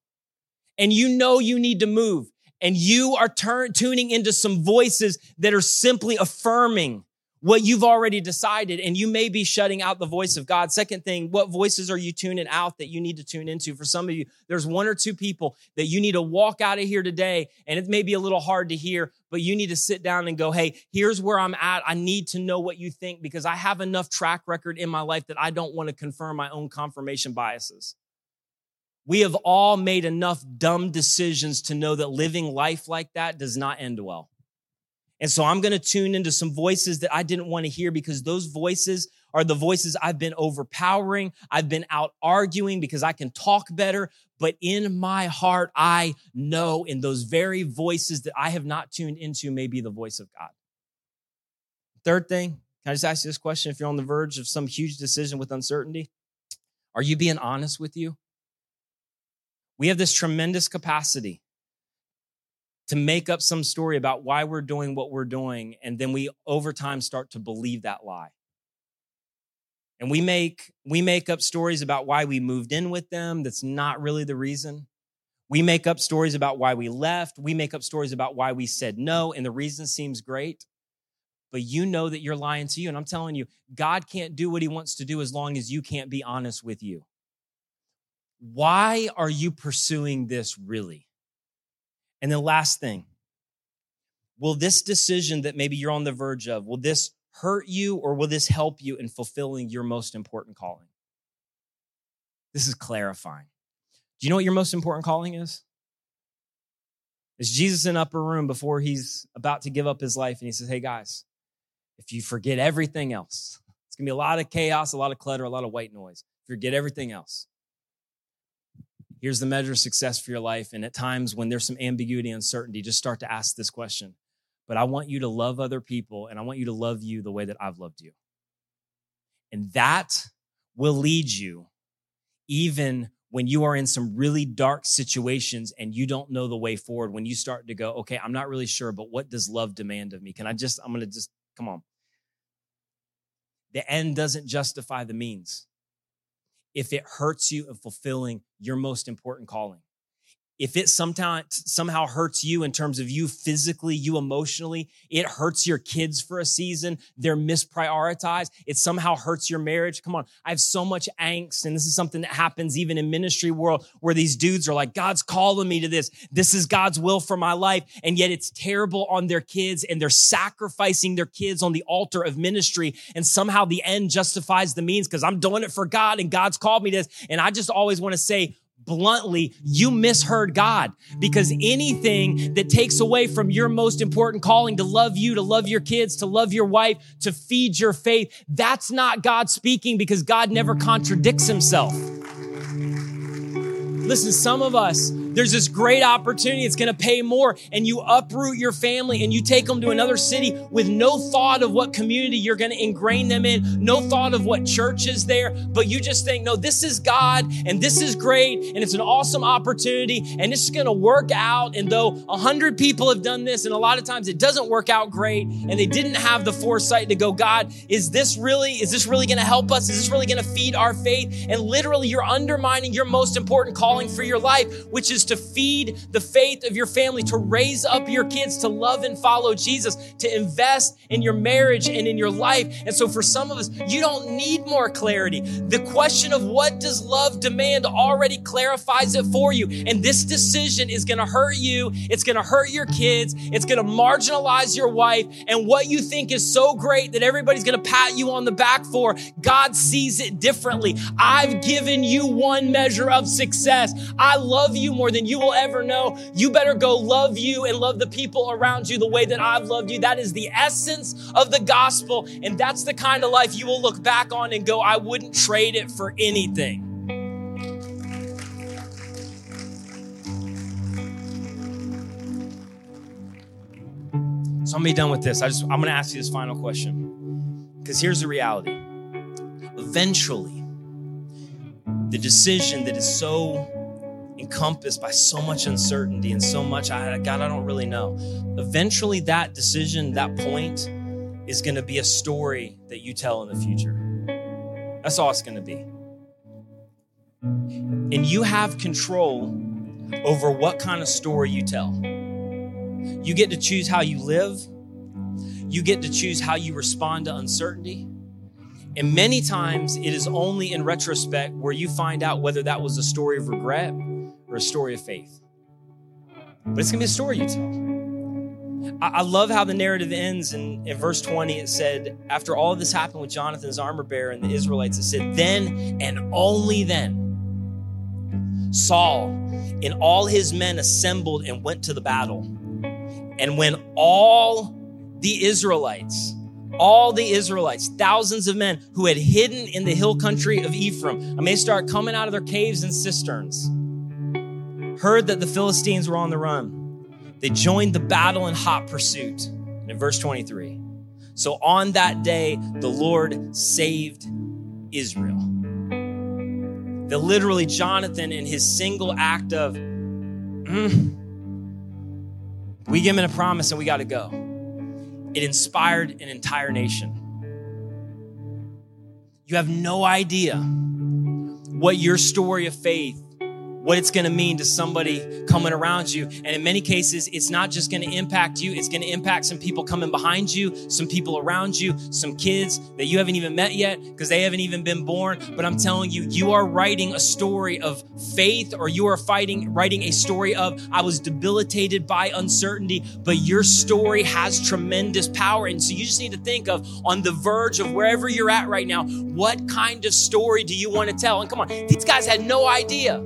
A: and you know you need to move and you are turn, tuning into some voices that are simply affirming what you've already decided, and you may be shutting out the voice of God. Second thing, what voices are you tuning out that you need to tune into? For some of you, there's one or two people that you need to walk out of here today, and it may be a little hard to hear, but you need to sit down and go, hey, here's where I'm at. I need to know what you think because I have enough track record in my life that I don't want to confirm my own confirmation biases. We have all made enough dumb decisions to know that living life like that does not end well. And so I'm going to tune into some voices that I didn't want to hear because those voices are the voices I've been overpowering. I've been out arguing because I can talk better. But in my heart, I know in those very voices that I have not tuned into may be the voice of God. Third thing, can I just ask you this question? If you're on the verge of some huge decision with uncertainty, are you being honest with you? We have this tremendous capacity to make up some story about why we're doing what we're doing. And then we over time start to believe that lie. And we make, we make up stories about why we moved in with them. That's not really the reason. We make up stories about why we left. We make up stories about why we said no. And the reason seems great. But you know that you're lying to you. And I'm telling you, God can't do what he wants to do as long as you can't be honest with you. Why are you pursuing this really? And the last thing, will this decision that maybe you're on the verge of, will this hurt you or will this help you in fulfilling your most important calling? This is clarifying. Do you know what your most important calling is? Is Jesus in upper room before he's about to give up his life and he says, Hey guys, if you forget everything else, it's gonna be a lot of chaos, a lot of clutter, a lot of white noise. Forget everything else. Here's the measure of success for your life. And at times when there's some ambiguity, uncertainty, just start to ask this question. But I want you to love other people and I want you to love you the way that I've loved you. And that will lead you even when you are in some really dark situations and you don't know the way forward, when you start to go, okay, I'm not really sure, but what does love demand of me? Can I just, I'm to just, come on. The end doesn't justify the means if it hurts you in fulfilling your most important calling if it sometimes somehow hurts you in terms of you physically, you emotionally, it hurts your kids for a season, they're misprioritized, it somehow hurts your marriage. Come on. I have so much angst. And this is something that happens even in ministry world where these dudes are like, God's calling me to this. This is God's will for my life. And yet it's terrible on their kids and they're sacrificing their kids on the altar of ministry. And somehow the end justifies the means because I'm doing it for God and God's called me this. And I just always want to say, bluntly, you misheard God because anything that takes away from your most important calling to love you, to love your kids, to love your wife, to feed your faith, that's not God speaking because God never contradicts himself. Listen, some of us, there's this great opportunity. It's going to pay more. And you uproot your family and you take them to another city with no thought of what community you're going to ingrain them in, no thought of what church is there. But you just think, no, this is God and this is great. And it's an awesome opportunity and it's going to work out. And though a hundred people have done this and a lot of times it doesn't work out great and they didn't have the foresight to go, God, is this really, is this really going to help us? Is this really going to feed our faith? And literally you're undermining your most important calling for your life, which is to feed the faith of your family, to raise up your kids, to love and follow Jesus, to invest in your marriage and in your life. And so for some of us, you don't need more clarity. The question of what does love demand already clarifies it for you. And this decision is going to hurt you. It's going to hurt your kids. It's going to marginalize your wife. And what you think is so great that everybody's going to pat you on the back for, God sees it differently. I've given you one measure of success. I love you more than you will ever know. You better go love you and love the people around you the way that I've loved you. That is the essence of the gospel. And that's the kind of life you will look back on and go, I wouldn't trade it for anything. So I'm gonna be done with this. I just I'm gonna ask you this final question. Because here's the reality. Eventually, the decision that is so encompassed by so much uncertainty and so much, I, God, I don't really know. Eventually, that decision, that point, is going to be a story that you tell in the future. That's all it's going to be. And you have control over what kind of story you tell. You get to choose how you live, you get to choose how you respond to uncertainty. And many times it is only in retrospect where you find out whether that was a story of regret or a story of faith. But it's gonna be a story you tell. I, I love how the narrative ends. In, in verse 20, it said, after all this happened with Jonathan's armor bearer and the Israelites, it said, then and only then Saul and all his men assembled and went to the battle. And when all the Israelites, all the Israelites, thousands of men who had hidden in the hill country of Ephraim, and they start coming out of their caves and cisterns heard that the Philistines were on the run. They joined the battle in hot pursuit. And in verse 23, so on that day, the Lord saved Israel. That literally, Jonathan, in his single act of, mm, we give him a promise and we got to go, it inspired an entire nation. You have no idea what your story of faith what it's going to mean to somebody coming around you. And in many cases, it's not just going to impact you, it's going to impact some people coming behind you, some people around you, some kids that you haven't even met yet because they haven't even been born. But I'm telling you, you are writing a story of faith or you are fighting, writing a story of, I was debilitated by uncertainty, but your story has tremendous power. And so you just need to think of on the verge of wherever you're at right now, what kind of story do you want to tell? And come on, these guys had no idea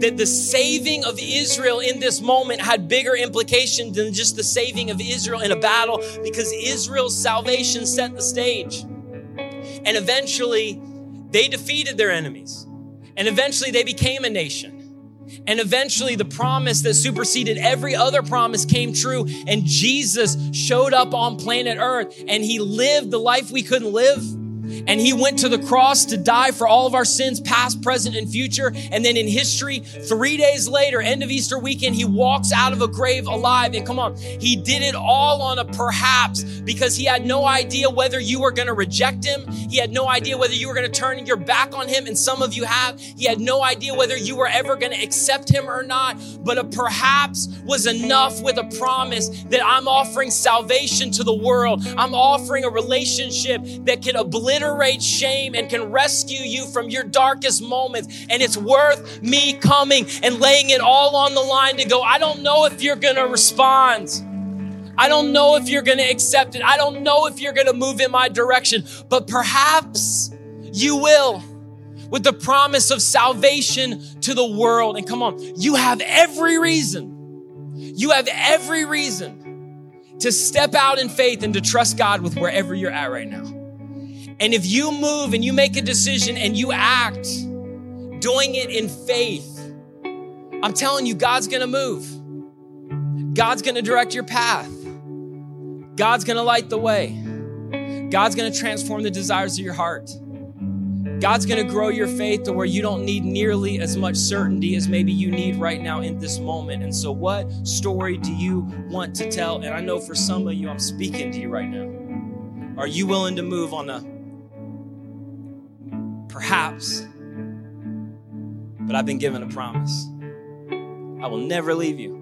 A: that the saving of Israel in this moment had bigger implications than just the saving of Israel in a battle because Israel's salvation set the stage. And eventually, they defeated their enemies. And eventually, they became a nation. And eventually, the promise that superseded every other promise came true. And Jesus showed up on planet Earth and he lived the life we couldn't live and he went to the cross to die for all of our sins, past, present, and future. And then in history, three days later, end of Easter weekend, he walks out of a grave alive. And come on, he did it all on a perhaps because he had no idea whether you were going to reject him. He had no idea whether you were going to turn your back on him. And some of you have. He had no idea whether you were ever going to accept him or not. But a perhaps was enough with a promise that I'm offering salvation to the world. I'm offering a relationship that can obliterate obliterate shame and can rescue you from your darkest moments. And it's worth me coming and laying it all on the line to go, I don't know if you're going to respond. I don't know if you're going to accept it. I don't know if you're going to move in my direction, but perhaps you will. with the promise of salvation to the world. And come on, you have every reason, you have every reason to step out in faith and to trust God with wherever you're at right now. And if you move and you make a decision and you act doing it in faith, I'm telling you, God's gonna move. God's gonna direct your path. God's gonna light the way. God's gonna transform the desires of your heart. God's to grow your faith to where you don't need nearly as much certainty as maybe you need right now in this moment. And so, what story do you want to tell? And I know for some of you, I'm speaking to you right now. Are you willing to move on the perhaps? But I've been given a promise. I will never leave you.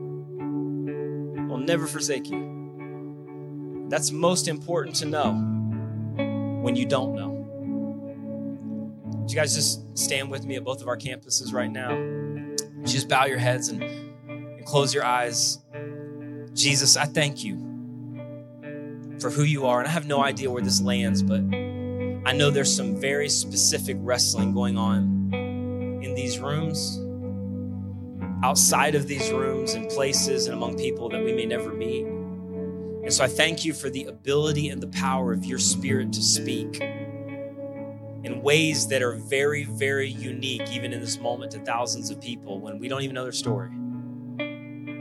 A: I will never forsake you. That's most important to know when you don't know. Would you guys just stand with me at both of our campuses right now? Just bow your heads and, and close your eyes. Jesus, I thank you for who you are. And I have no idea where this lands, but I know there's some very specific wrestling going on in these rooms, outside of these rooms, in places and among people that we may never meet. And so I thank you for the ability and the power of your spirit to speak in ways that are very, very unique, even in this moment, to thousands of people when we don't even know their story.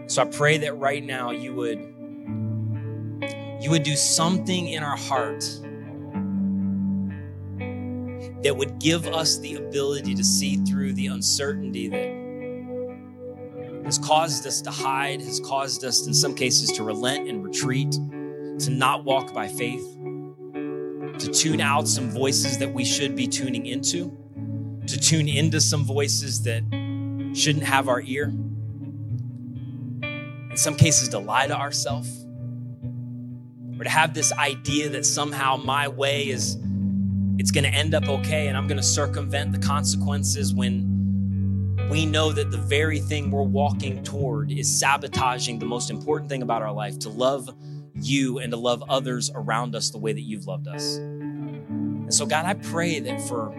A: So I pray that right now you would you would do something in our heart that would give us the ability to see through the uncertainty that has caused us to hide, has caused us in some cases to relent and retreat, to not walk by faith to tune out some voices that we should be tuning into, to tune into some voices that shouldn't have our ear. In some cases, to lie to ourselves, or to have this idea that somehow my way is it's going to end up okay and I'm going to circumvent the consequences when we know that the very thing we're walking toward is sabotaging the most important thing about our life to love you and to love others around us the way that you've loved us. And so, God, I pray that for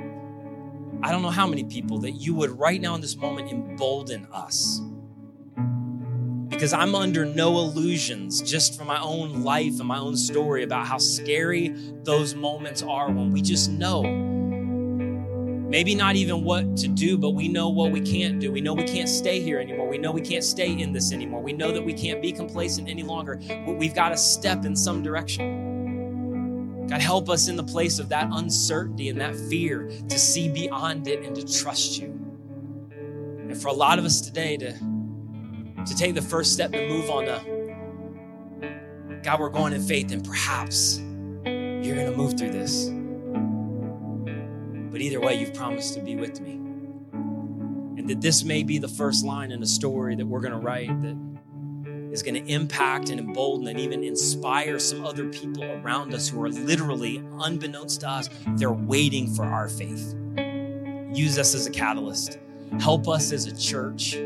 A: I don't know how many people that you would right now in this moment embolden us. Because I'm under no illusions just from my own life and my own story about how scary those moments are when we just know maybe not even what to do, but we know what we can't do. We know we can't stay here anymore. We know we can't stay in this anymore. We know that we can't be complacent any longer. We've got to step in some direction. God, help us in the place of that uncertainty and that fear to see beyond it and to trust you. And for a lot of us today to, to take the first step to move on to, God, we're going in faith and perhaps you're going to move through this. But either way, you've promised to be with me. And that this may be the first line in a story that we're going to write that is going to impact and embolden and even inspire some other people around us who are literally, unbeknownst to us, they're waiting for our faith. Use us as a catalyst. Help us as a church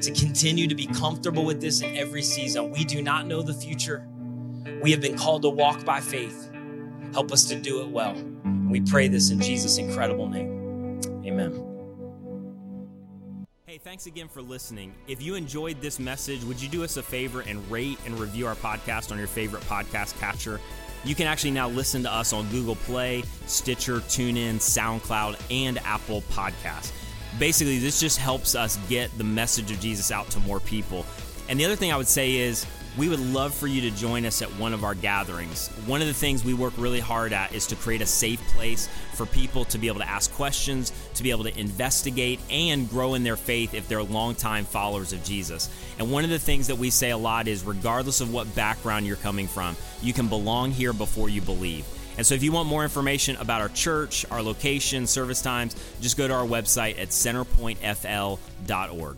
A: to continue to be comfortable with this in every season. We do not know the future. We have been called to walk by faith. Help us to do it well. We pray this in Jesus' incredible name. Amen. Hey, thanks again for listening. If you enjoyed this message, would you do us a favor and rate and review our podcast on your favorite podcast catcher? You can actually now listen to us on Google Play, Stitcher, TuneIn, SoundCloud, and Apple Podcasts. Basically, this just helps us get the message of Jesus out to more people. And the other thing I would say is, we would love for you to join us at one of our gatherings. One of the things we work really hard at is to create a safe place for people to be able to ask questions, to be able to investigate, and grow in their faith if they're longtime followers of Jesus. And one of the things that we say a lot is regardless of what background you're coming from, you can belong here before you believe. And so, if you want more information about our church, our location, service times, just go to our website at centerpointfl.org.